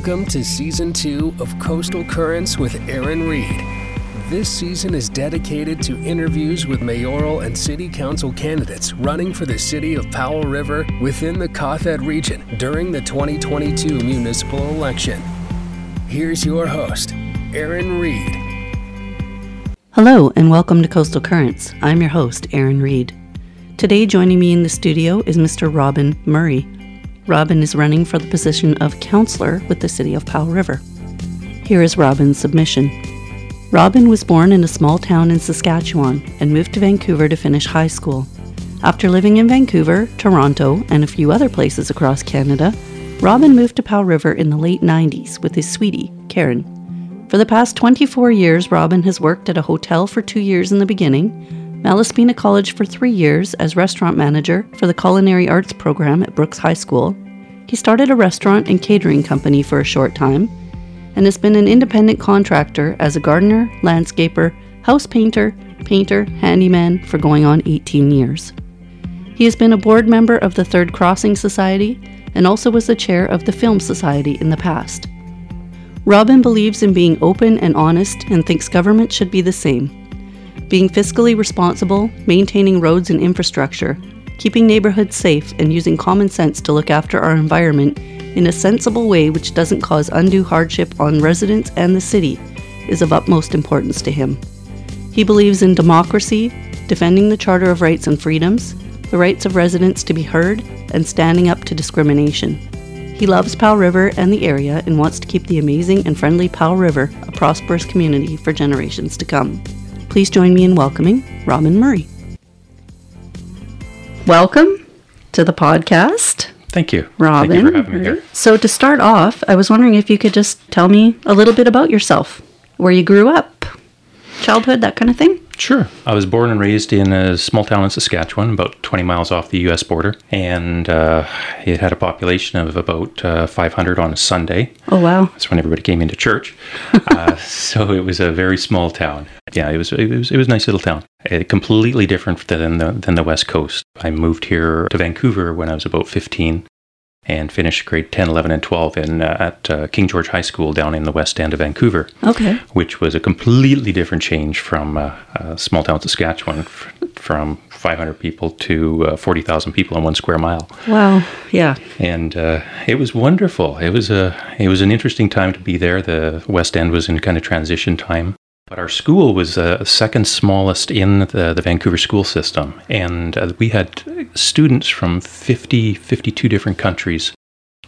Welcome to season two of Coastal Currents with Aaron Reed. This season is dedicated to interviews with mayoral and city council candidates running for the city of Powell River within the Qathet region during the 2022 municipal election. Here's your host, Aaron Reed. Hello, and welcome to Coastal Currents. I'm your host, Aaron Reed. Today, joining me in the studio is Mr. Robin Murray. Robin is running for the position of counselor with the city of Powell River. Here is Robin's submission. Robin was born in a small town in Saskatchewan and moved to Vancouver to finish high school. After living in Vancouver, Toronto, and a few other places across Canada, Robin moved to Powell River in the late 90s with his sweetie, Karen. For the past 24 years, Robin has worked at a hotel for two years in the beginning, Malaspina College for three years as restaurant manager for the Culinary Arts program at Brooks High School. He started a restaurant and catering company for a short time and has been an independent contractor as a gardener, landscaper, house painter, painter, handyman for going on 18 years. He has been a board member of the Third Crossing Society and also was the chair of the Film Society in the past. Robin believes in being open and honest and thinks government should be the same being fiscally responsible, maintaining roads and infrastructure, keeping neighborhoods safe, and using common sense to look after our environment in a sensible way which doesn't cause undue hardship on residents and the city is of utmost importance to him. He believes in democracy, defending the Charter of Rights and Freedoms, the rights of residents to be heard, and standing up to discrimination. He loves Powell River and the area and wants to keep the amazing and friendly Powell River a prosperous community for generations to come. Please join me in welcoming Robin Murray. Welcome to the podcast. Thank you. Robin. Thank you for having me here. So, to start off, I was wondering if you could just tell me a little bit about yourself, where you grew up, childhood, that kind of thing. Sure. I was born and raised in a small town in Saskatchewan, about 20 miles off the U.S. border, and uh, it had a population of about uh, 500 on a Sunday. Oh, wow. That's when everybody came into church. uh, so it was a very small town. Yeah, it was it was it was a nice little town. Uh, completely different than the than the West Coast. I moved here to Vancouver when I was about 15 and finished grade 10, 11, and 12 in, uh, at uh, King George High School down in the west end of Vancouver. Okay. Which was a completely different change from uh, uh small town Saskatchewan, f- from 500 people to uh, 40,000 people in one square mile. Wow. Yeah. And uh, it was wonderful. It was a it was an interesting time to be there. The West End was in kind of transition time. But our school was uh, second smallest in the, the Vancouver school system. And uh, we had students from 50, 52 different countries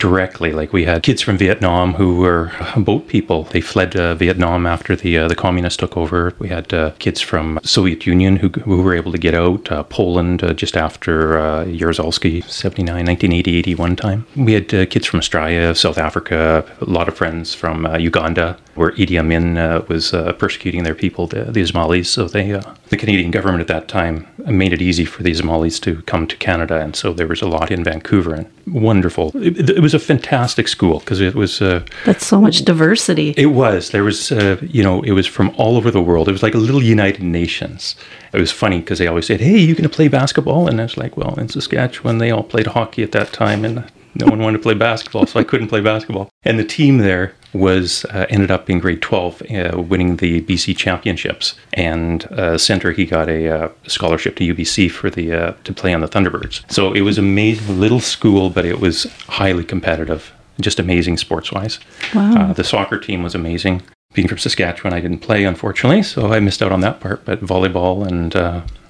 directly. Like we had kids from Vietnam who were boat people. They fled uh, Vietnam after the uh, the communists took over. We had uh, kids from Soviet Union who, who were able to get out. Uh, Poland uh, just after uh, Jaruzelski, 79, 1980, 81 time. We had uh, kids from Australia, South Africa, a lot of friends from Uganda where Idi Amin was persecuting their people, the, the Ismailis. So they, the Canadian government at that time made it easy for the Ismailis to come to Canada. And so there was a lot in Vancouver and wonderful. It, it was was a fantastic school because it was. Uh, That's so much diversity. It was. There was, uh, you know, it was from all over the world. It was like a little United Nations. It was funny because they always said, "Hey, you going to play basketball?" And I was like, "Well, in Saskatchewan, they all played hockey at that time, and no one wanted to play basketball, so I couldn't play basketball." And the team there was uh, ended up in grade 12 uh, winning the BC championships. And uh, center he got a uh, scholarship to UBC for the uh, to play on the Thunderbirds. So it was amazing little school but it was highly competitive just amazing sports wise wow. Uh, the soccer team was amazing. Being from Saskatchewan I didn't play unfortunately so I missed out on that part but volleyball and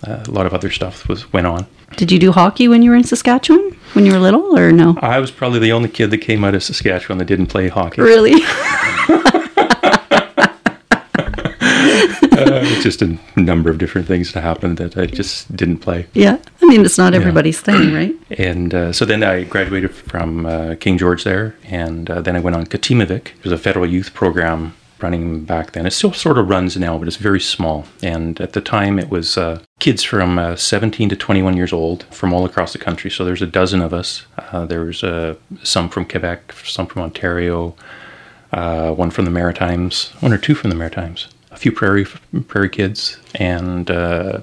a lot of other stuff was went on did you do hockey when you were in Saskatchewan? When you were little, or no? I was probably the only kid that came out of Saskatchewan that didn't play hockey. Really? uh, just a number of different things that happened that I just didn't play. Yeah, I mean it's not everybody's yeah. thing, right? And uh, so then I graduated from uh, King George there, and uh, then I went on Katimavik. It was a federal youth program running back then. It still sort of runs now, but it's very small. And at the time, it was uh, kids from uh, 17 to 21 years old from all across the country. So there's a dozen of us. Uh, there's uh, some from Quebec, some from Ontario, uh, one from the Maritimes, one or two from the Maritimes, a few prairie prairie kids, and uh,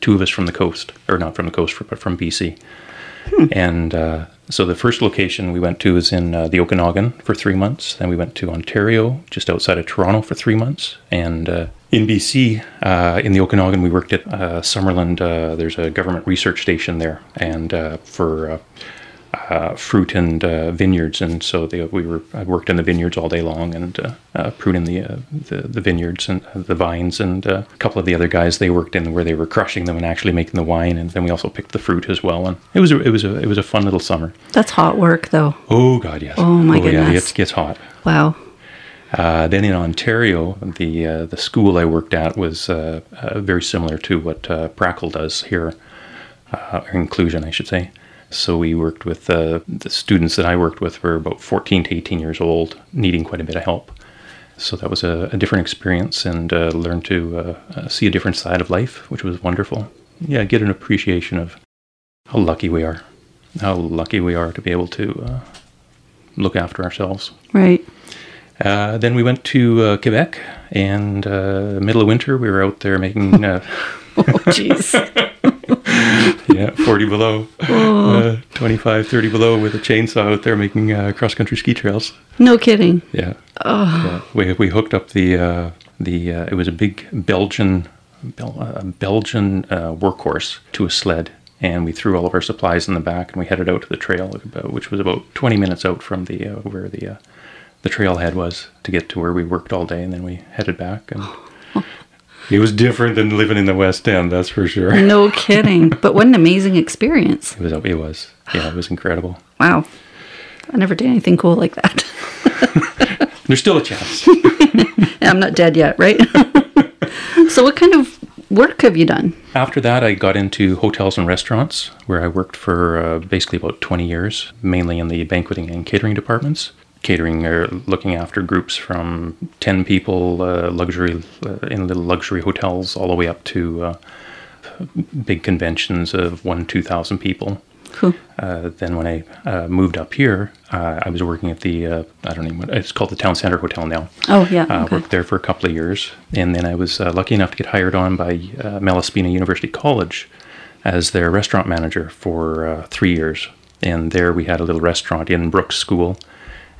two of us from the coast, or not from the coast, but from BC. Hmm. And So the first location we went to was in uh, the Okanagan for three months. Then we went to Ontario, just outside of Toronto, for three months. And uh, in BC, uh, in the Okanagan, we worked at uh, Summerland. Uh, there's a government research station there, and uh, for uh, fruit and uh, vineyards, and so they, we were I worked in the vineyards all day long and uh, uh pruning the, uh, the, the vineyards and uh, the vines, and a couple of the other guys they worked in where they were crushing them and actually making the wine, and then we also picked the fruit as well, and it was a, it was a it was a fun little summer. That's hot work, though. Oh God, yes. Oh my oh, goodness, yeah, it gets hot. Wow. Then in Ontario, the the school I worked at was very similar to what PRACL does here, inclusion, I should say. So we worked with uh, the students that I worked with were about 14 to 18 years old, needing quite a bit of help. So that was a, a different experience and uh, learned to uh, uh, see a different side of life, which was wonderful. Yeah, get an appreciation of how lucky we are, how lucky we are to be able to uh, look after ourselves. Right. Uh, then we went to Quebec, and middle of winter, we were out there making. oh, jeez. yeah, 40 below, oh. uh, 25, 30 below with a chainsaw out there making uh, cross country ski trails. No kidding. Yeah. Oh. yeah. We, we hooked up the, uh, the uh, it was a big Belgian, Bel- uh, Belgian uh, workhorse to a sled. And we threw all of our supplies in the back and we headed out to the trail, which was about 20 minutes out from the where the the trailhead was to get to where we worked all day. And then we headed back and it was different than living in the West End, that's for sure. No kidding. but what an amazing experience. It was. It was. Yeah, it was incredible. Wow. I never did anything cool like that. There's still a chance. I'm not dead yet, right? so, what kind of work have you done? After that, I got into hotels and restaurants, where I worked for uh, basically about 20 years, mainly in the banqueting and catering departments catering or looking after groups from 10 people, uh, luxury uh, in little luxury hotels, all the way up to uh, big conventions of one, 2,000 people. Cool. Uh, then when I uh, moved up here, uh, I was working at the, I don't even know, it's called the Town Center Hotel now. Oh, yeah. Okay. Worked there for a couple of years. And then I was lucky enough to get hired on by Malaspina University College as their restaurant manager for three years. And there we had a little restaurant in Brooks School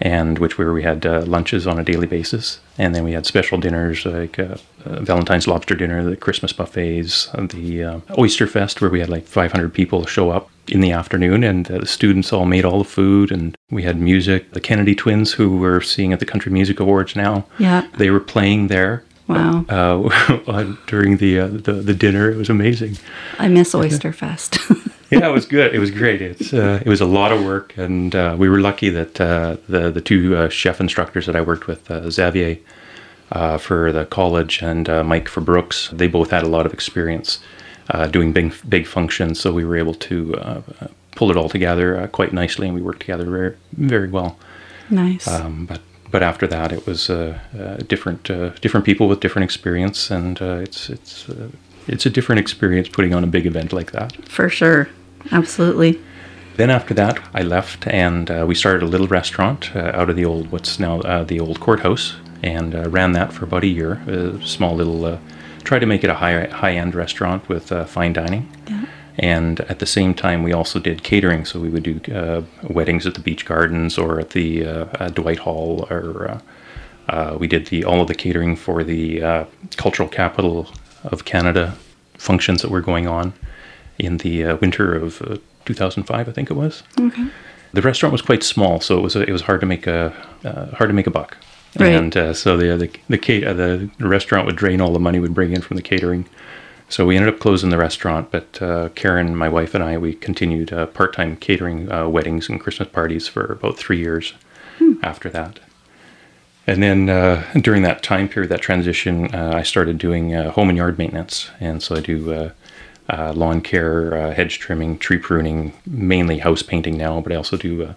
and which where we had uh, lunches on a daily basis, and then we had special dinners like uh, uh, Valentine's lobster dinner, the Christmas buffets, the uh, Oyster Fest, where we had like 500 people show up in the afternoon, and the students all made all the food, and we had music. The Kennedy twins, who we're seeing at the Country Music Awards now, yeah, they were playing there. Wow! Uh, during the, uh, the the dinner, it was amazing. I miss Oyster Fest. yeah, it was good. It was great. It's uh, it was a lot of work, and uh, we were lucky that uh, the the two uh, chef instructors that I worked with, uh, Xavier uh, for the college and Mike for Brooks, they both had a lot of experience doing big big functions, so we were able to pull it all together quite nicely, and we worked together very very well. Nice. Um, but but after that, it was different different people with different experience, and it's it's it's a different experience putting on a big event like that. For sure. Absolutely. Then after that, I left and uh, we started a little restaurant uh, out of the old, what's now uh, the old courthouse, and uh, ran that for about a year. A small little, uh, tried to make it a high high end restaurant with uh, fine dining. Yeah. And at the same time, we also did catering. So we would do weddings at the Beach Gardens or at the Dwight Hall, or we did the all of the catering for the cultural capital of Canada functions that were going on in the uh, winter of uh, 2005, I think it was. Okay. The restaurant was quite small, so it was it was hard to make a uh, hard to make a buck. Right. And uh, so the the the, uh, the restaurant would drain all the money we'd bring in from the catering. So we ended up closing the restaurant, but uh, Karen, my wife, and I we continued part-time catering weddings and Christmas parties for about three years hmm. after that. And then uh, during that time period, that transition, uh, I started doing uh, home and yard maintenance. And so I do uh, lawn care, uh, hedge trimming, tree pruning, mainly house painting now, but I also do uh,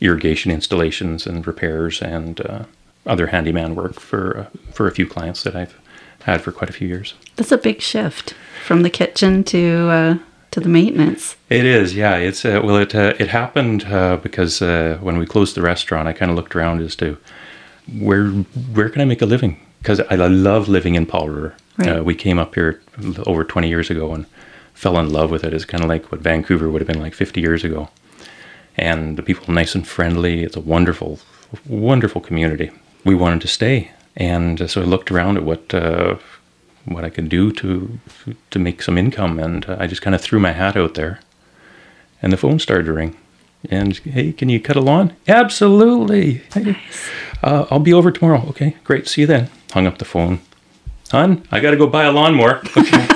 irrigation installations and repairs and uh, other handyman work for uh, for a few clients that I've had for quite a few years. That's a big shift from the kitchen to uh, to the maintenance. It is, yeah. It's well, it it happened because when we closed the restaurant, I kind of looked around as to where where can I make a living because I, love living in Powell River. Right. we came up here over 20 years ago and fell in love with it. It's kind of like what Vancouver would have been like 50 years ago. and the people nice and friendly. It's a wonderful, wonderful community. We wanted to stay, and uh, so I looked around at what uh, what I could do to to make some income, and uh, I just kind of threw my hat out there, and the phone started to ring. And hey, can you cut a lawn? Absolutely. Hey, uh, I'll be over tomorrow. Okay, great. See you then. Hung up the phone. Hon, I got to go buy a lawnmower. Okay.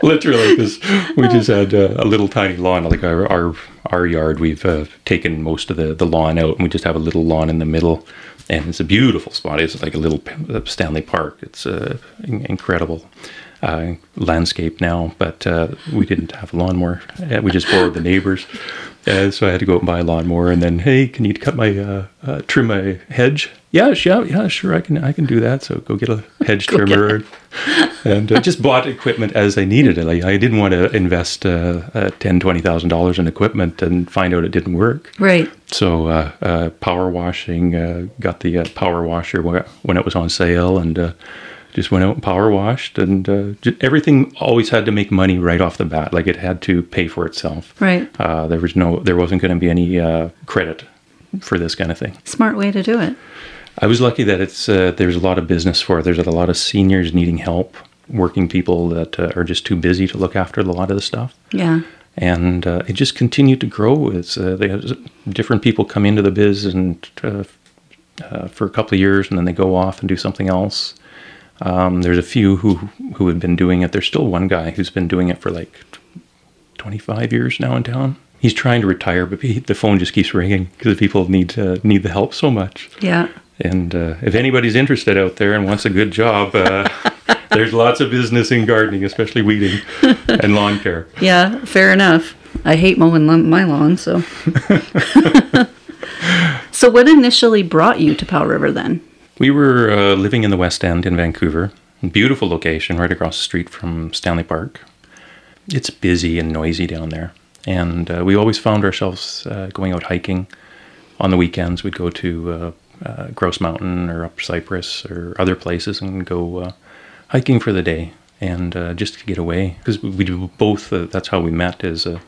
Literally, because we just had uh, a little tiny lawn. Like our our, our yard, we've uh, taken most of the, the lawn out, and we just have a little lawn in the middle. And it's a beautiful spot. It's like a little uh, Stanley Park. It's uh, incredible uh, landscape now, but uh, we didn't have a lawnmower. Uh, we just borrowed the neighbors. Uh, so I had to go out and buy a lawnmower, and then, hey, can you cut my uh, uh, trim my hedge? Yeah, yeah, yeah, sure, I can, I can do that. So go get a hedge trimmer, and uh, just bought equipment as I needed it. Like, I didn't want to invest uh, uh, ten, twenty thousand dollars in equipment and find out it didn't work. Right. So uh, uh, power washing, uh, got the uh, power washer when it was on sale, and uh, just went out and power washed, and uh, j- everything always had to make money right off the bat. Like it had to pay for itself. Right. Uh, there was no, there wasn't going to be any uh, credit for this kind of thing. Smart way to do it. I was lucky that it's uh, there's a lot of business for it. There's a lot of seniors needing help, working people that uh, are just too busy to look after a lot of the stuff Yeah. and uh, it just continued to grow. It's uh, different people come into the biz and uh, uh, for a couple of years, and then they go off and do something else. Um, there's a few who who have been doing it. There's still one guy who's been doing it for like 25 years now in town. He's trying to retire, but he, the phone just keeps ringing because people need uh, need the help so much. Yeah. And uh, if anybody's interested out there and wants a good job, uh, there's lots of business in gardening, especially weeding and lawn care. Yeah. Fair enough. I hate mowing my lawn, so. so, what initially brought you to Powell River then? We were uh, living in the West End in Vancouver. Beautiful location right across the street from Stanley Park. It's busy and noisy down there. And uh, we always found ourselves uh, going out hiking. On the weekends, we'd go to uh, Grouse Mountain or up Cypress or other places and go uh, hiking for the day and uh, just to get away. Because we do both, uh, that's how we met, is uh,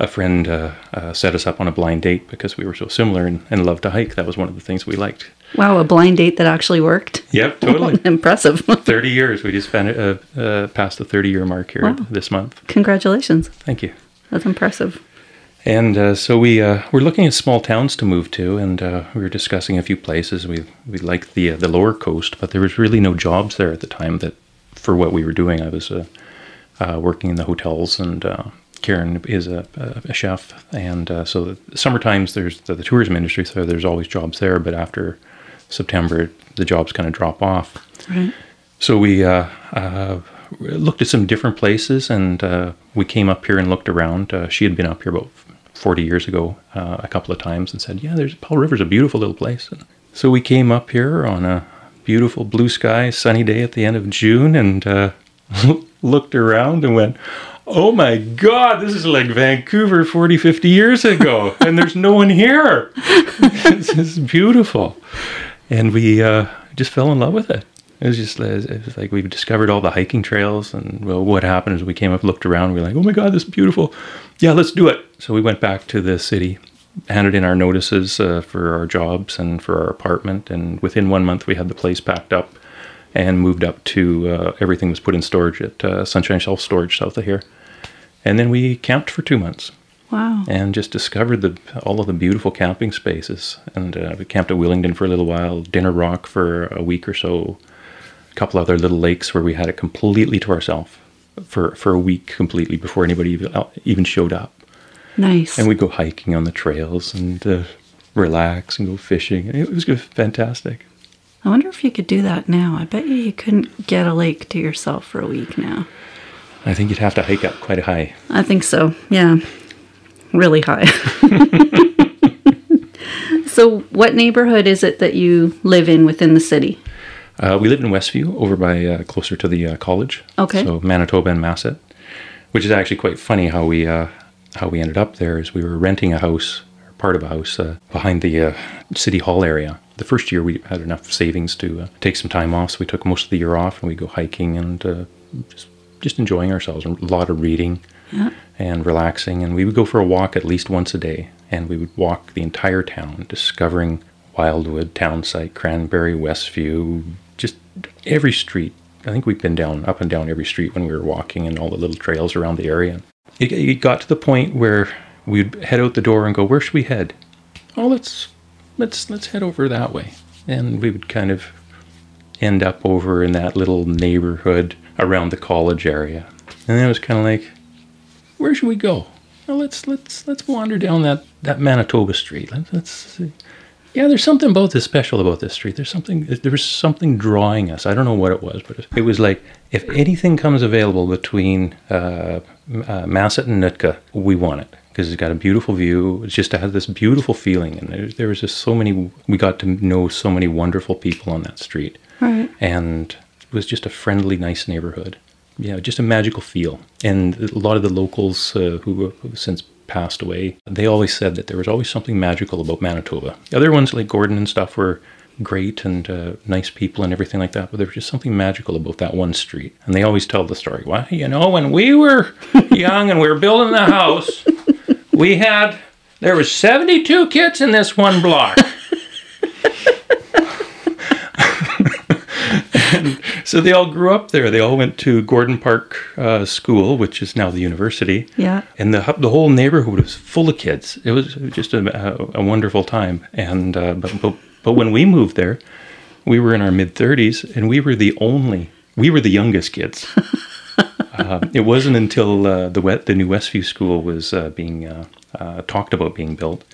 a friend uh, uh, set us up on a blind date because we were so similar and, and loved to hike. That was one of the things we liked. Wow, a blind date that actually worked. Yep, totally. Impressive. 30 years. We just found, uh, uh, passed the 30 year mark here Wow. this month. Congratulations. Thank you. That's impressive. And uh, so we uh, we're looking at small towns to move to, and uh, we were discussing a few places. We we liked the uh, the lower coast, but there was really no jobs there at the time that for what we were doing. I was uh, uh, working in the hotels, and uh, Karen is a, a chef, and uh, so the summer times there's the, the tourism industry, so there's always jobs there. But after September, the jobs kind of drop off. Right. So we uh, uh, looked at some different places, and uh, we came up here and looked around. Uh, she had been up here about 40 years ago uh, a couple of times and said, "Yeah, there's Powell River's a beautiful little place." And so we came up here on a beautiful blue sky, sunny day at the end of June, and uh, looked around and went. Oh my God, this is like Vancouver 40, 50 years ago, and there's no one here. this is beautiful. And we uh, just fell in love with it. It was just it was like we discovered all the hiking trails, and well, what happened is we came up, looked around, we were like, "Oh my God, this is beautiful! Yeah, let's do it." So we went back to the city, handed in our notices uh, for our jobs and for our apartment, and within one month we had the place packed up and moved up to uh, everything was put in storage at uh, Sunshine Self Storage south of here, and then we camped for two months Wow. and just discovered the all of the beautiful camping spaces. And uh, we camped at Willingdon for a little while, Dinner Rock for a week or so, a couple other little lakes where we had it completely to ourselves for for a week completely before anybody even, uh, showed up. Nice. And we'd go hiking on the trails and uh, relax and go fishing. It was good, fantastic. I wonder if you could do that now. I bet you you couldn't get a lake to yourself for a week now. I think you'd have to hike up quite high. I think so. Yeah. Really high. so, what neighborhood is it that you live in within the city? Uh, we live in Westview, over by uh, closer to the uh, college. Okay. So Manitoba and Masset, which is actually quite funny how we uh, how we ended up there. Is we were renting a house, or part of a house, uh, behind the uh, city hall area. The first year we had enough savings to uh, take some time off, so we took most of the year off and we go hiking and uh, just just enjoying ourselves. A lot of reading, Yeah. and relaxing. And we would go for a walk at least once a day, and we would walk the entire town, discovering Wildwood, Townsite, Cranberry, Westview, every street. I think we've been down, up and down every street when we were walking, and all the little trails around the area. It, it got to the point where we'd head out the door and go, "Where should we head?" Oh, let's let's let's head over that way, and we would kind of end up over in that little neighborhood around the college area. And then it was kind of like, where should we go? Well, let's let's let's wander down that that Manitoba Street. Let's, let's see. Yeah. There's something about this special about this street. There's something. There was something drawing us. I don't know what it was, but it was like if anything comes available between uh, uh, Masset and Nootka, we want it because it's got a beautiful view. It's just had this beautiful feeling, and there, there was just so many. We got to know so many wonderful people on that street Right. and it was just a friendly, nice neighborhood. Yeah, just a magical feel. And a lot of the locals uh, who have since passed away, they always said that there was always something magical about Manitoba. The other ones like Gordon and stuff were great and uh, nice people and everything like that, but there was just something magical about that one street. And they always tell the story. Well, you know, when we were young and we were building the house, we had there was 72 kids in this one block. so they all grew up there. They all went to Gordon Park uh, School, which is now the university. Yeah. And the the whole neighborhood was full of kids. It was just a, a, a wonderful time. And uh, but, but but when we moved there, we were in our mid thirties, and we were the only we were the youngest kids. uh, it wasn't until uh, the wet, the new Westview School was uh, being uh, uh, talked about being built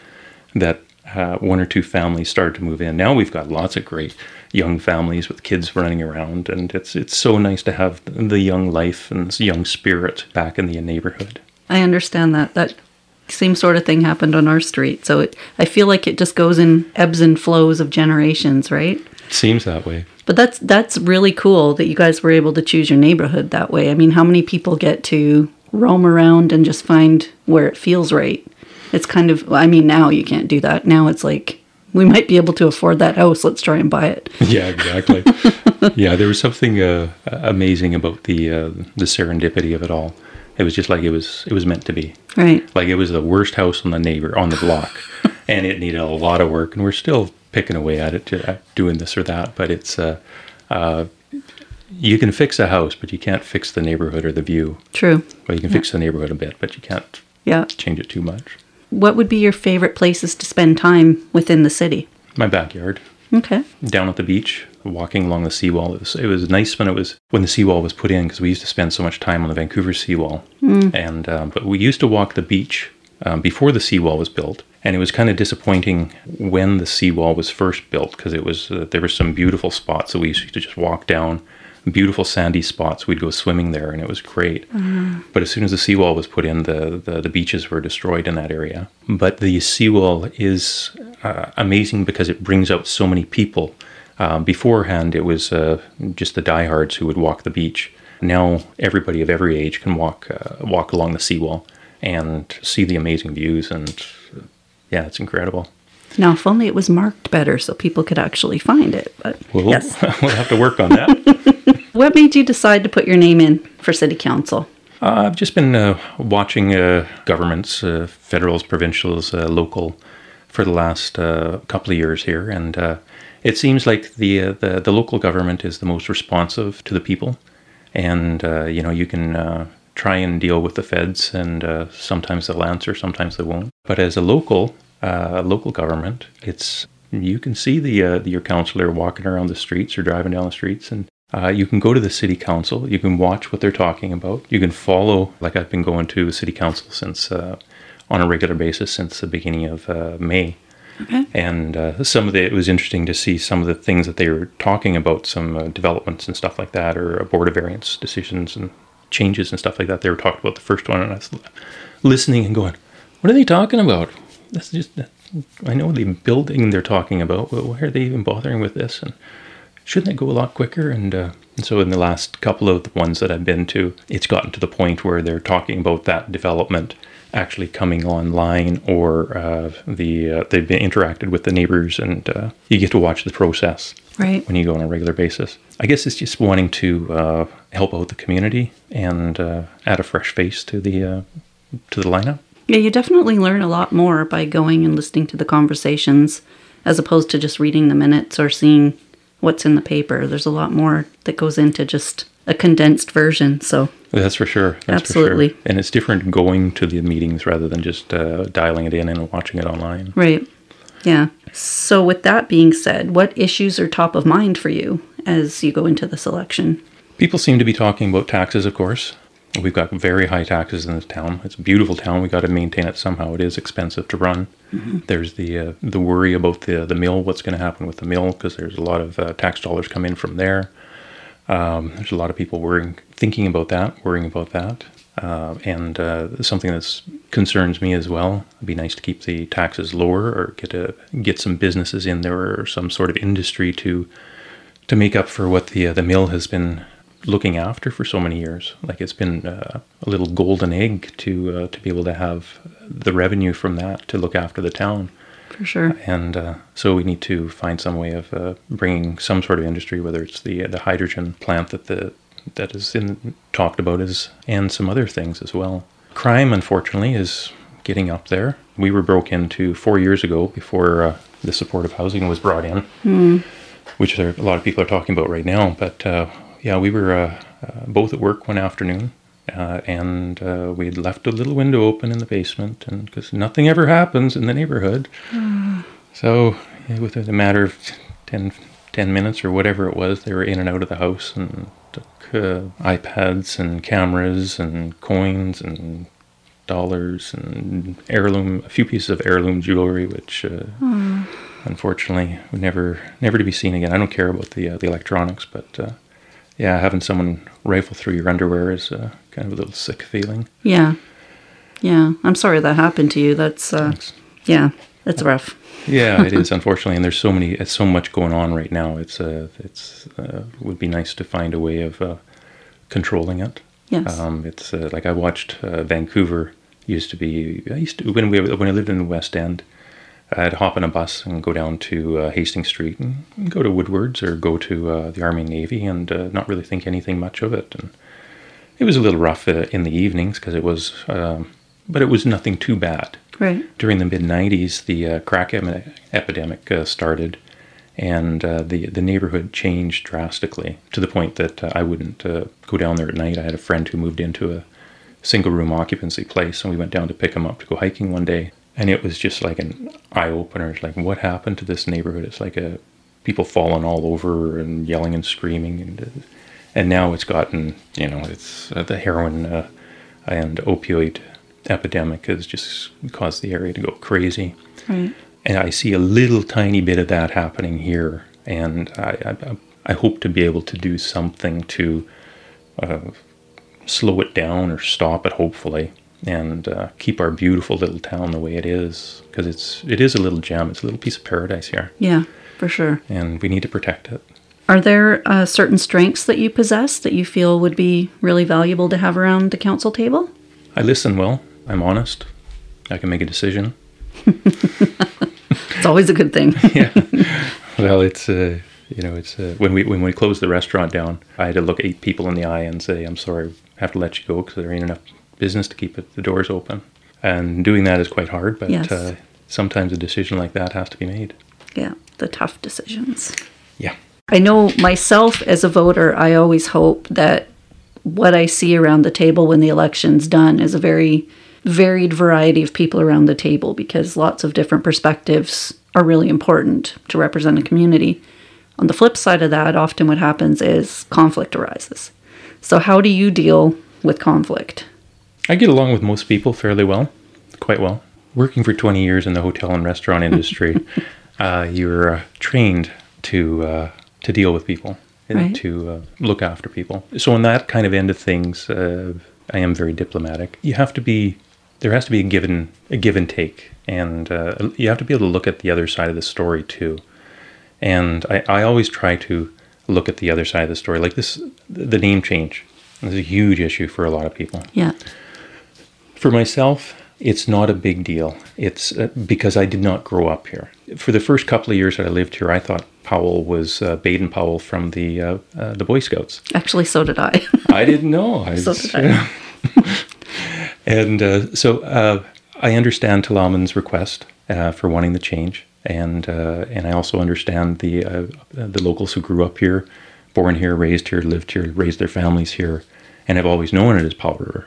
that uh, one or two families started to move in. Now we've got lots of great young families with kids running around, and it's it's so nice to have the young life and young spirit back in the neighborhood. I understand that. That same sort of thing happened on our street. So it, I feel like it just goes in ebbs and flows of generations, right? It seems that way. But that's that's really cool that you guys were able to choose your neighborhood that way. I mean, how many people get to roam around and just find where it feels right? It's kind of I mean, now you can't do that. Now it's like we might be able to afford that house. Let's try and buy it. yeah, exactly. yeah, there was something uh, amazing about the uh, the serendipity of it all. It was just like it was it was meant to be. Right. Like it was the worst house on the neighbor on the block, and it needed a lot of work, and we're still picking away at it, doing this or that. But it's uh, uh, you can fix a house, but you can't fix the neighborhood or the view. True. Well, you can fix the neighborhood a bit, but you can't Yeah. change it too much. What would be your favorite places to spend time within the city? My backyard. Okay. down at the beach, walking along the seawall. It was, it was nice when it was when the seawall was put in because we used to spend so much time on the Vancouver seawall. And um, but we used to walk the beach um, before the seawall was built, and it was kind of disappointing when the seawall was first built because it was uh, there were some beautiful spots that we used to just walk down. Beautiful sandy spots. We'd go swimming there, and it was great. But as soon as the seawall was put in, the, the, the beaches were destroyed in that area. But the seawall is uh, amazing because it brings out so many people. Um, beforehand, it was uh, just the diehards who would walk the beach. Now, everybody of every age can walk uh, walk along the seawall and see the amazing views. And yeah, it's incredible. Now, if only it was marked better so people could actually find it. But Well, yes. we'll have to work on that. What made you decide to put your name in for city council? Uh, I've just been uh, watching uh, governments, uh, federals, provincials, uh, local, for the last uh, couple of years here, and uh, it seems like the, uh, the the local government is the most responsive to the people, and uh, you know you can uh, try and deal with the feds, and uh, sometimes they'll answer, sometimes they won't. But as a local uh, local government, it's you can see the, uh, your councillor walking around the streets or driving down the streets, and uh, you can go to the city council. You can watch what they're talking about. You can follow, like I've been going to city council since uh, on a regular basis since the beginning of uh, May. Okay. And uh, some of the, it was interesting to see some of the things that they were talking about, some uh, developments and stuff like that, or board of variance decisions and changes and stuff like that. They were talking about the first one, and I was listening and going, "What are they talking about? That's just, I know the building they're talking about. Well, why are they even bothering with this? And shouldn't it go a lot quicker?" And, uh, and so, in the last couple of the ones that I've been to, it's gotten to the point where they're talking about that development actually coming online or uh, the uh, they've been interacted with the neighbors and uh, you get to watch the process Right. when you go on a regular basis. I guess it's just wanting to uh, help out the community and uh, add a fresh face to the uh, to the lineup. Yeah, you definitely learn a lot more by going and listening to the conversations as opposed to just reading the minutes or seeing what's in the paper. There's a lot more that goes into just a condensed version. So, That's for sure. That's Absolutely. For sure. And it's different going to the meetings rather than just uh, dialing it in and watching it online. right. Yeah. So, with that being said, what issues are top of mind for you as you go into this election? People seem to be talking about taxes, of course. We've got very high taxes in this town. It's a beautiful town. We got to maintain it somehow. It is expensive to run. There's the uh, the worry about the the mill. What's going to happen with the mill? Because there's a lot of uh, tax dollars come in from there. Um, there's a lot of people worrying, thinking about that, worrying about that, uh, and uh, something that concerns me as well. It'd be nice to keep the taxes lower, or get a get some businesses in there, or some sort of industry to to make up for what the uh, the mill has been looking after for so many years. Like it's been uh, a little golden egg to uh, to be able to have the revenue from that to look after the town. For sure. And uh, so we need to find some way of uh, bringing some sort of industry, whether it's the the hydrogen plant that the that is in, talked about is, and some other things as well. Crime, unfortunately, is getting up there. We were broke into four years ago before uh, the supportive housing was brought in, which there, a lot of people are talking about right now. But uh, yeah, we were uh, uh, both at work one afternoon, uh, and uh, we'd left a little window open in the basement, and because nothing ever happens in the neighborhood, so yeah, within a matter of 10, 10 minutes or whatever it was, they were in and out of the house and took uh, iPads and cameras and coins and dollars and heirloom, a few pieces of heirloom jewelry, which uh, unfortunately would never, never to be seen again. I don't care about the uh, the electronics, but uh, yeah, having someone rifle through your underwear is uh, kind of a little sick feeling. Yeah. Yeah. I'm sorry that happened to you. That's, uh, Thanks. yeah, that's rough. Yeah, it is unfortunately, and there's so many, it's so much going on right now. It's uh, it's uh, would be nice to find a way of uh, controlling it. Yes. Um, it's uh, like I watched uh, Vancouver used to be. I used to when we when I lived in the West End. I'd hop on a bus and go down to uh, Hastings Street and go to Woodwards or go to uh, the Army and Navy and uh, not really think anything much of it. And it was a little rough uh, in the evenings because it was, um, but it was nothing too bad Right. during the mid 90s, the uh, crack em- epidemic uh, started, and uh, the the neighborhood changed drastically to the point that uh, I wouldn't uh, go down there at night. I had a friend who moved into a single room occupancy place, and we went down to pick him up to go hiking one day, and it was just like an eye opener. It's like, what happened to this neighborhood? It's like a people falling all over and yelling and screaming, and uh, and now it's gotten you know it's uh, the heroin uh, and opioid epidemic has just caused the area to go crazy Right. and I see a little tiny bit of that happening here, and I, I, I hope to be able to do something to uh, slow it down or stop it, hopefully, and uh, keep our beautiful little town the way it is, because it's it is a little gem, it's a little piece of paradise here, Yeah, for sure. and we need to protect it. Are there uh, certain strengths that you possess that you feel would be really valuable to have around the council table? I listen well. I'm honest. I can make a decision. It's always a good thing. yeah. Well, it's uh, you know, it's uh, when we when we closed the restaurant down, I had to look eight people in the eye and say, "I'm sorry, I have to let you go because there ain't enough business to keep it, the doors open." And doing that is quite hard, but Yes. uh, sometimes a decision like that has to be made. yeah, the tough decisions. Yeah. I know myself as a voter, I always hope that what I see around the table when the election's done is a very varied variety of people around the table because lots of different perspectives are really important to represent a community. On the flip side of that, often what happens is conflict arises. So, how do you deal with conflict? I get along with most people fairly well, quite well. Working for 20 years in the hotel and restaurant industry, uh, you're uh, trained to uh, to deal with people and Right. to uh, look after people. So, on that kind of end of things, uh, I am very diplomatic. You have to be there has to be a given a give and take, and uh, you have to be able to look at the other side of the story too. And I, I always try to look at the other side of the story, like this the name change. Is a huge issue for a lot of people. Yeah. For myself, It's not a big deal. It's uh, because I did not grow up here. For the first couple of years that I lived here, I thought Powell was uh, Baden Powell from the uh, uh, the Boy Scouts. Actually, so did I. I didn't know. I So did I. and uh, so uh, I understand Tla'amin's request uh, for wanting the change, and uh, and I also understand the uh, the locals who grew up here, born here, raised here, lived here, raised their families here, and have always known it as Powell River.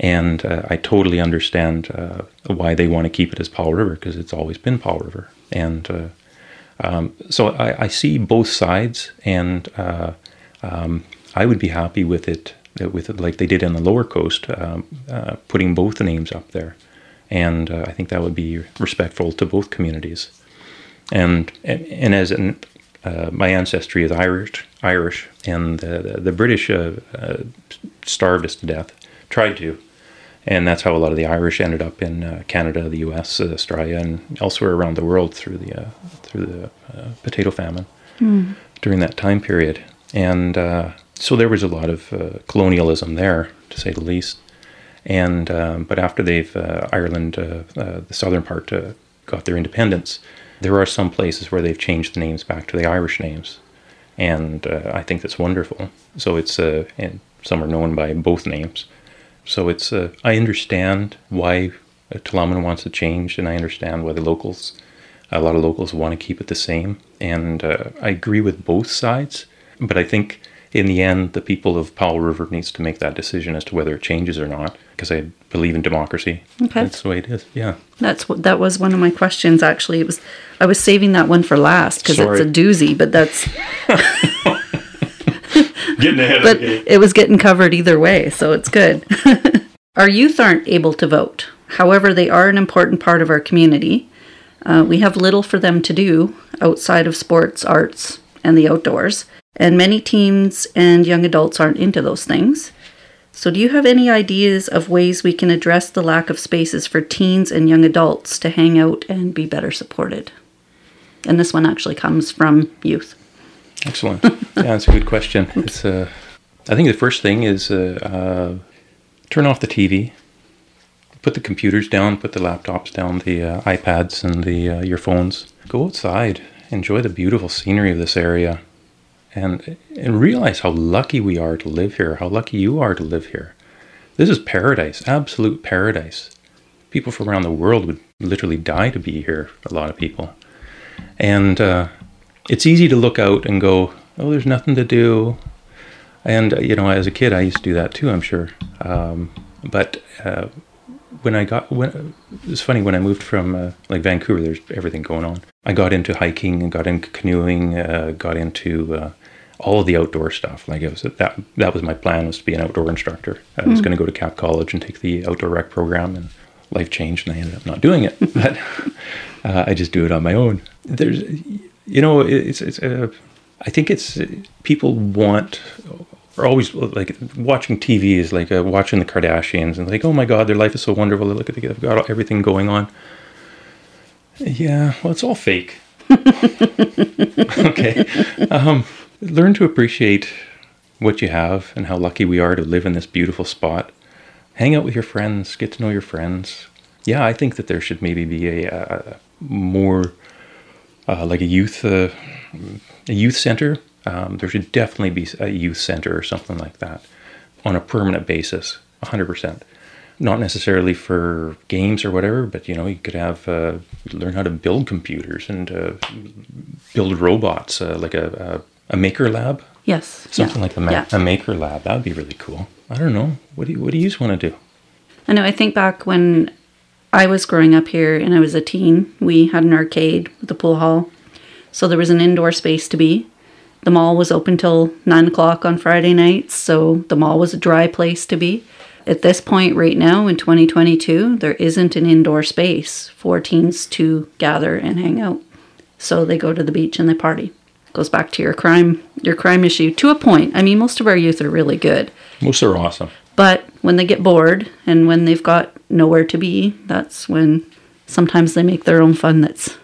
And uh, I totally understand uh, why they want to keep it as Powell River because it's always been Powell River. And uh, um, so I, I see both sides, and uh, um, I would be happy with it, with it like they did in the lower coast, um, uh, putting both names up there. And uh, I think that would be respectful to both communities. And and, and as an, uh, my ancestry is Irish, Irish, and the the, the British uh, uh, starved us to death, tried to, and that's how a lot of the Irish ended up in uh, Canada, the U.S., uh, Australia, and elsewhere around the world through the uh, through the uh, potato famine during that time period. And uh, so there was a lot of uh, colonialism there, to say the least. And um, but after they've uh, Ireland, uh, uh, the southern part, uh, got their independence, there are some places where they've changed the names back to the Irish names, and uh, I think that's wonderful. So it's uh, and some are known by both names. So it's uh, I understand why Tla'amin wants to change, and I understand why the locals, a lot of locals want to keep it the same, and uh, I agree with both sides. But I think in the end, the people of Powell River needs to make that decision as to whether it changes or not, because I believe in democracy. Okay. That's the way it is. Yeah. That's what that was one of my questions. Actually, it was I was saving that one for last because it's a doozy, but that's Getting ahead but it was getting covered either way, so it's good. our youth aren't able to vote. However, they are an important part of our community. Uh, we have little for them to do outside of sports, arts, and the outdoors, and many teens and young adults aren't into those things. So, do you have any ideas of ways we can address the lack of spaces for teens and young adults to hang out and be better supported? And this one actually comes from youth. Excellent. yeah, that's a good question. It's uh, I think the first thing is uh, uh, turn off the TV, put the computers down, put the laptops down, the uh, iPads and the uh, your phones. Go outside, enjoy the beautiful scenery of this area, and and realize how lucky we are to live here. How lucky you are to live here. This is paradise, absolute paradise. People from around the world would literally die to be here. A lot of people, and. It's easy to look out and go, oh, there's nothing to do. And, you know, as a kid, I used to do that too, I'm sure. Um, but uh, when I got, when it's funny, when I moved from uh, like Vancouver, there's everything going on. I got into hiking and got into canoeing, uh, got into uh, all of the outdoor stuff. Like it was that, that was my plan was to be an outdoor instructor. I was going to go to Cap College and take the outdoor rec program and life changed and I ended up not doing it. but uh, I just do it on my own. There's, you know, it's it's. Uh, I think it's uh, people want are always like watching TV is like uh, watching the Kardashians and like, oh my God, their life is so wonderful. They Look at the they've got everything going on. Yeah, well, it's all fake. okay, um, learn to appreciate what you have and how lucky we are to live in this beautiful spot. Hang out with your friends, get to know your friends. Yeah, I think that there should maybe be a, uh more uh, like a youth uh, a youth center. Um, there should definitely be a youth center or something like that on a permanent basis, hundred percent. Not necessarily for games or whatever, but you know you could have uh, learn how to build computers and uh, build robots, uh, like a, a a maker lab, Yes. something yeah, like a, ma- yeah. a maker lab. That would be really cool. I don't know. What do you What do you want to do? I know. I think back when I was growing up here and I was a teen, we had an arcade with a pool hall. So there was an indoor space to be. The mall was open till nine o'clock on Friday nights, so the mall was a dry place to be. At this point, right now in 2022, there isn't an indoor space for teens to gather and hang out. So they go to the beach and they party. Goes back to your crime, your crime issue to a point. I mean, most of our youth are really good. Most are awesome. But when they get bored and when they've got nowhere to be, that's when sometimes they make their own fun that's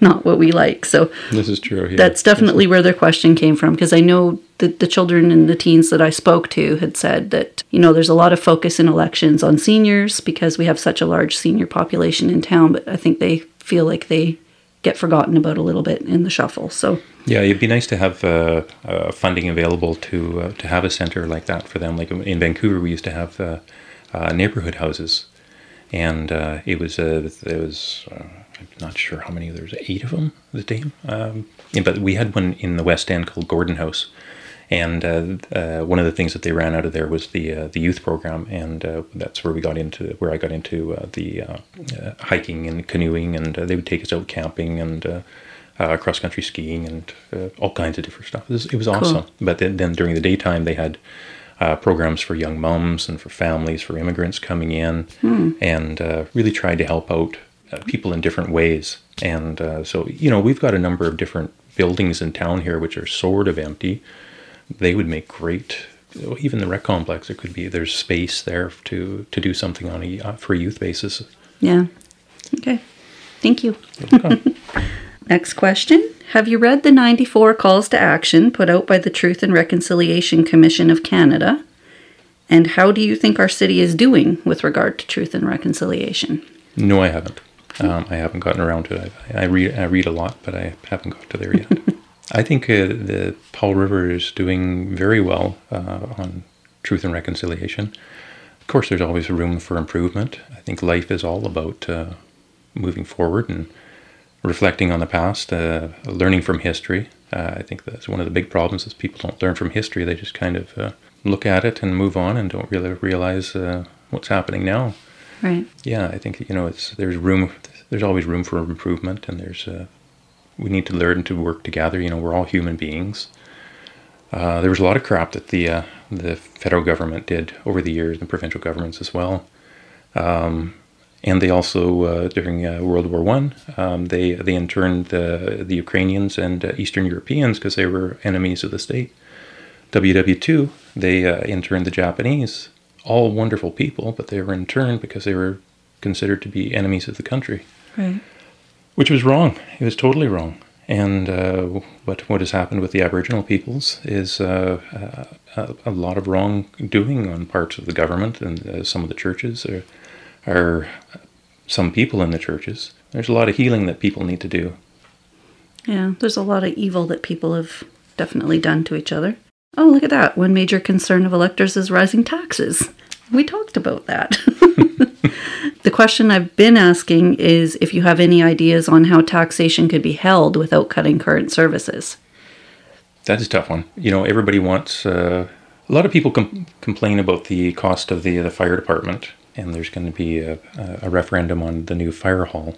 not what we like. So This is true. yeah. that's definitely where their question came from because I know the, the children and the teens that I spoke to had said that, you know, there's a lot of focus in elections on seniors because we have such a large senior population in town, but I think they feel like they get forgotten about a little bit in the shuffle. So, Yeah, it'd be nice to have uh, uh, funding available to uh, to have a center like that for them. Like in Vancouver, we used to have uh, uh, neighborhood houses, and uh, it was uh, it was uh, I'm not sure how many. There's eight of them the time. Um, yeah, but we had one in the West End called Gordon House, and uh, uh, one of the things that they ran out of there was the uh, the youth program, and uh, that's where we got into where I got into uh, the uh, uh, hiking and canoeing, and uh, they would take us out camping and. Uh, uh, cross country skiing and uh, all kinds of different stuff. It was, it was awesome. But then, then during the daytime, they had uh, programs for young moms and for families, for immigrants coming in, and uh, really tried to help out uh, people in different ways. And uh, so, you know, we've got a number of different buildings in town here which are sort of empty. They would make great. Even the rec complex, it could be there's space there to to do something on a uh, for a youth basis. yeah. Okay. Thank you. Next question. Have you read the 94 calls to action put out by the Truth and Reconciliation Commission of Canada? And how do you think our city is doing with regard to truth and reconciliation? No, I haven't. Um, I haven't gotten around to it. I, I read I read a lot, but I haven't got to there yet. I think uh, the Powell River is doing very well uh, on truth and reconciliation. Of course, there's always room for improvement. I think life is all about uh, moving forward and reflecting on the past, uh, learning from history. Uh, I think that's one of the big problems is people don't learn from history. They just kind of uh, look at it and move on and don't really realize uh, what's happening now Right. yeah, I think you know it's there's room. There's always room for improvement, and there's uh, we need to learn to work together. You know, we're all human beings. Uh, there was a lot of crap that the uh, the federal government did over the years, and provincial governments as well. Um, and they also uh, during uh, World War One, um, they they interned the the Ukrainians and uh, Eastern Europeans because they were enemies of the state. WW2, they uh, interned the Japanese, all wonderful people, but they were interned because they were considered to be enemies of the country, Right. which was wrong. It was totally wrong. And uh, but what has happened with the Aboriginal peoples is uh, a, a lot of wrongdoing on parts of the government and uh, some of the churches are, are some people in the churches. There's a lot of healing that people need to do. Yeah, there's a lot of evil that people have definitely done to each other. Oh, look at that. One major concern of electors is rising taxes. We talked about that. the question I've been asking is if you have any ideas on how taxation could be held without cutting current services. That's a tough one. You know, everybody wants. Uh, a lot of people com- complain about the cost of the the fire department, and there's going to be a, a referendum on the new fire hall.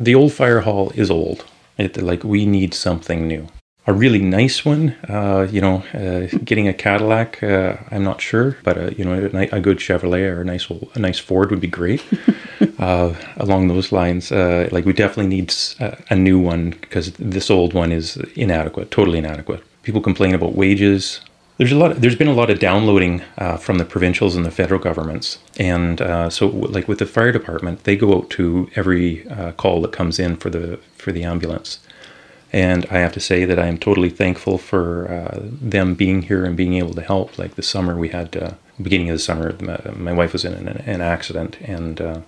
The old fire hall is old. It like we need something new. A really nice one, uh, you know, uh, getting a Cadillac. Uh, I'm not sure, but uh, you know, a, a good Chevrolet or a nice old, a nice Ford would be great. uh, along those lines, uh, like we definitely need a new one because this old one is inadequate, totally inadequate. People complain about wages. There's a lot. There's been a lot of downloading uh, from the provincials and the federal governments, and uh, so like with the fire department, they go out to every uh, call that comes in for the for the ambulance. And I have to say that I am totally thankful for uh, them being here and being able to help. Like the summer, we had uh, beginning of the summer, my, my wife was in an, an accident and uh,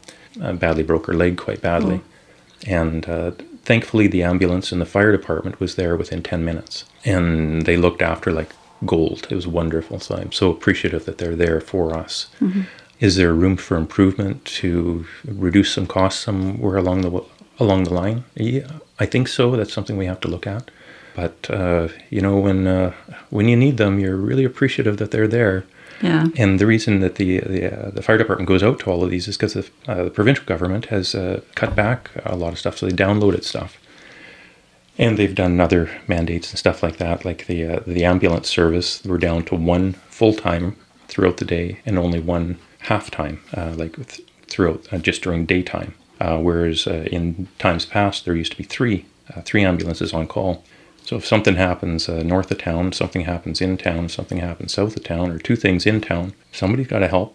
badly broke her leg quite badly. And uh, thankfully, the ambulance and the fire department was there within 10 minutes. And they looked after like gold. It was wonderful. So I'm so appreciative that they're there for us. Is there room for improvement to reduce some costs somewhere along the along the line? Yeah, I think so. That's something we have to look at. But uh, you know, when uh, when you need them, you're really appreciative that they're there. Yeah. And the reason that the the, uh, the fire department goes out to all of these is because the, uh, the provincial government has uh, cut back a lot of stuff, so they downloaded stuff, and they've done other mandates and stuff like that. Like the uh, the ambulance service, we're down to one full time throughout the day and only one half time, uh, like th- throughout uh, just during daytime. Uh, whereas uh, in times past, there used to be three uh, three ambulances on call. So if something happens north of town, something happens in town, something happens south of town, or two things in town, somebody's got to help.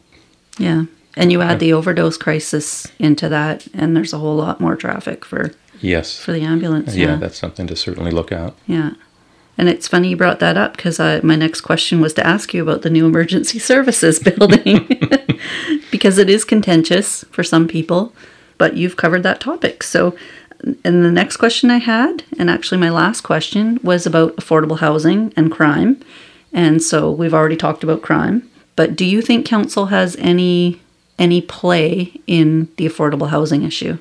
Yeah. And you add the overdose crisis into that, and there's a whole lot more traffic for Yes. for the ambulance. yeah, Yeah, that's something to certainly look at. yeah. And it's funny you brought that up because my next question was to ask you about the new emergency services building because it is contentious for some people, but you've covered that topic. So, and the next question I had, and actually my last question, was about affordable housing and crime. And so we've already talked about crime, but do you think council has any any play in the affordable housing issue?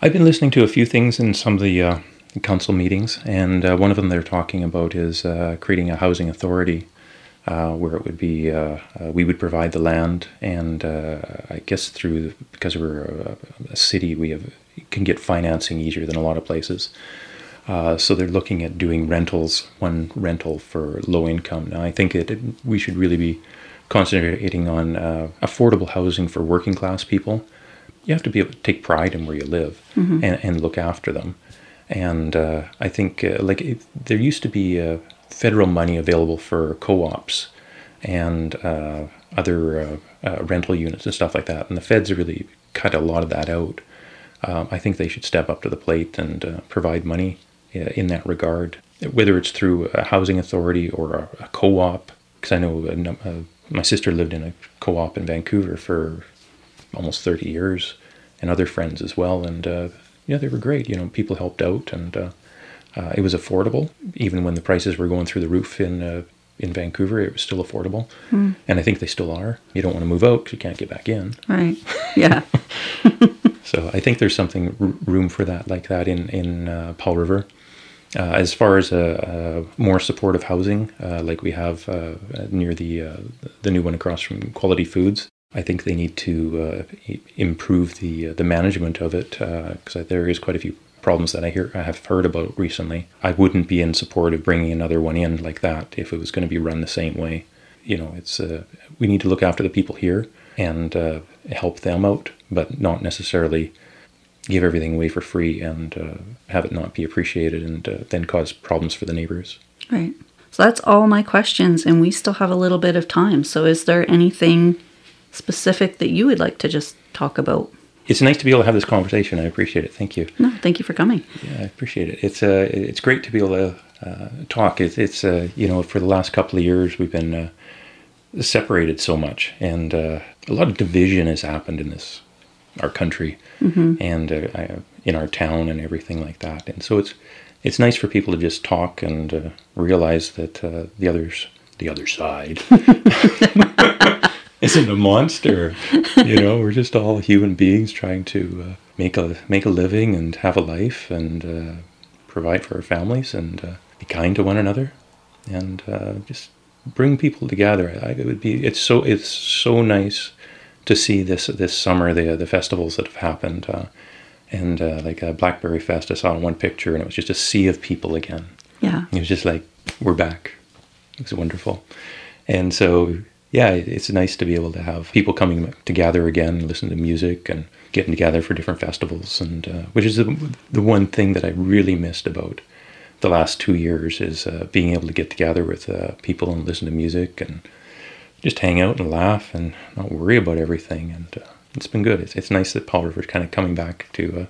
I've been listening to a few things in some of the uh, council meetings, and uh, one of them they're talking about is uh, creating a housing authority uh, where it would be uh, uh, we would provide the land, and I guess through because we're a, a city, we have can get financing easier than a lot of places. Uh, so they're looking at doing rentals, one rental for low income. Now I think it- we should really be concentrating on uh, affordable housing for working class people. You have to be able to take pride in where you live and, and look after them. And uh, I think uh, like it, there used to be uh, federal money available for co-ops and uh, other uh, rental units and stuff like that. And the feds really cut a lot of that out. Um, I think they should step up to the plate and uh, provide money in that regard, whether it's through a housing authority or a, a co-op. Because I know a uh, my sister lived in a co-op in Vancouver for almost 30 years, and other friends as well. And uh, yeah, they were great. You know, people helped out, and uh, uh, it was affordable. Even when the prices were going through the roof in uh, in Vancouver, it was still affordable. And I think they still are. You don't want to move out because you can't get back in. Right. Yeah. So I think there's something r- room for that like that in in uh, Powell River. Uh, as far as uh, uh, more supportive housing, uh, like we have uh, near the uh, the new one across from Quality Foods, I think they need to improve the the management of it because there is quite a few problems that I hear I have heard about recently. I wouldn't be in support of bringing another one in like that if it was going to be run the same way. You know, it's we need to look after the people here and help them out, but not necessarily give everything away for free and uh, have it not be appreciated and uh, then cause problems for the neighbors. Right. So that's all my questions, and we still have a little bit of time. So, is there anything specific that you would like to just talk about? It's nice to be able to have this conversation. I appreciate it. Thank you. No, thank you for coming. Yeah, I appreciate it. It's uh, it's great to be able to uh, talk. It's, it's uh, you know, for the last couple of years we've been uh, separated so much, and uh, a lot of division has happened in this our country and uh, I, in our town and everything like that. And so it's it's nice for people to just talk and uh, realize that uh, the others, the other side, isn't a monster. You know, we're just all human beings trying to uh, make a make a living and have a life and uh, provide for our families and uh, be kind to one another and uh, just bring people together. I, it would be it's so it's so nice to see this this summer the the festivals that have happened. Uh, and uh, like a Blackberry Fest, I saw in one picture, and it was just a sea of people again. Yeah. It was just like we're back. It was wonderful, and so yeah, it's nice to be able to have people coming together again, listen to music, and getting together for different festivals, and uh, which is the, the one thing that I really missed about the last two years is uh, being able to get together with uh, people and listen to music and just hang out and laugh and not worry about everything. And uh, it's been good. It's, it's nice that Powell River's kind of coming back to uh,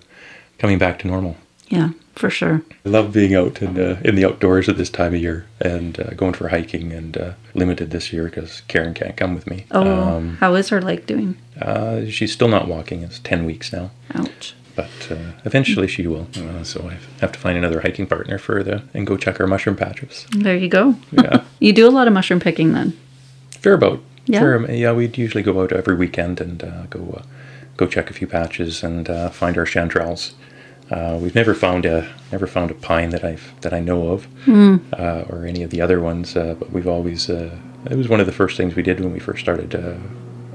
coming back to normal. Yeah, for sure. I love being out in, uh, in the outdoors at this time of year and uh, going for hiking and uh, limited this year because Karen can't come with me. Oh, Um, how is her leg doing? uh, she's still not walking. It's 10 weeks now. Ouch. But uh, eventually she will. Uh, so I have to find another hiking partner for the and go check our mushroom patches. There you go. Yeah. You do a lot of mushroom picking then. Fair boat. Yeah. Fair, yeah, we'd usually go out every weekend and uh, go uh, go check a few patches and uh, find our chanterelles. Uh, we've never found a never found a pine that I've that I know of, uh, or any of the other ones. Uh, but we've always uh, it was one of the first things we did when we first started uh,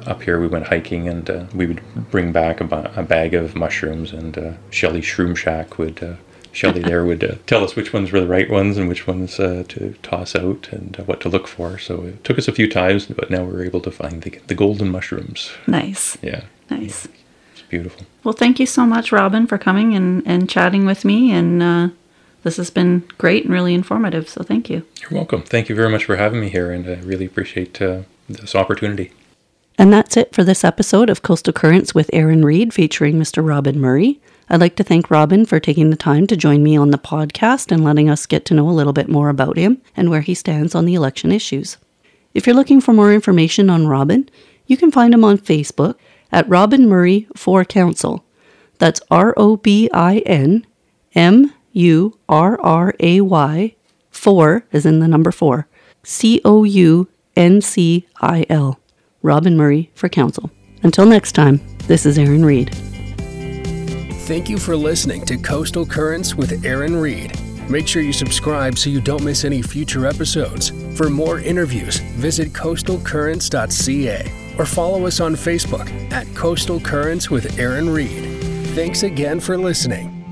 up here. We went hiking and uh, we would bring back a, ba- a bag of mushrooms, and uh, Shelly Shroom Shack would. Shelly there would uh, tell us which ones were the right ones and which ones uh, to toss out and uh, what to look for. So it took us a few times, but now we're able to find the, the golden mushrooms. Nice. Yeah, Nice. it's beautiful. Well, thank you so much, Robin, for coming and, and chatting with me. And uh, this has been great and really informative. So thank you. You're welcome. Thank you very much for having me here, and I really appreciate uh, this opportunity. And that's it for this episode of Coastal Currents with Aaron Reed featuring Mr. Robin Murray. I'd like to thank Robin for taking the time to join me on the podcast and letting us get to know a little bit more about him and where he stands on the election issues. If you're looking for more information on Robin, you can find him on Facebook at Robin Murray for Council. That's R O B I N M U R R A Y 4 is in the number 4. C O U N C I L. Robin Murray for Council. Until next time, this is Aaron Reed. Thank you for listening to Coastal Currents with Aaron Reed. Make sure you subscribe so you don't miss any future episodes. For more interviews, visit coastalcurrents.ca or follow us on Facebook at Coastal Currents with Aaron Reed. Thanks again for listening.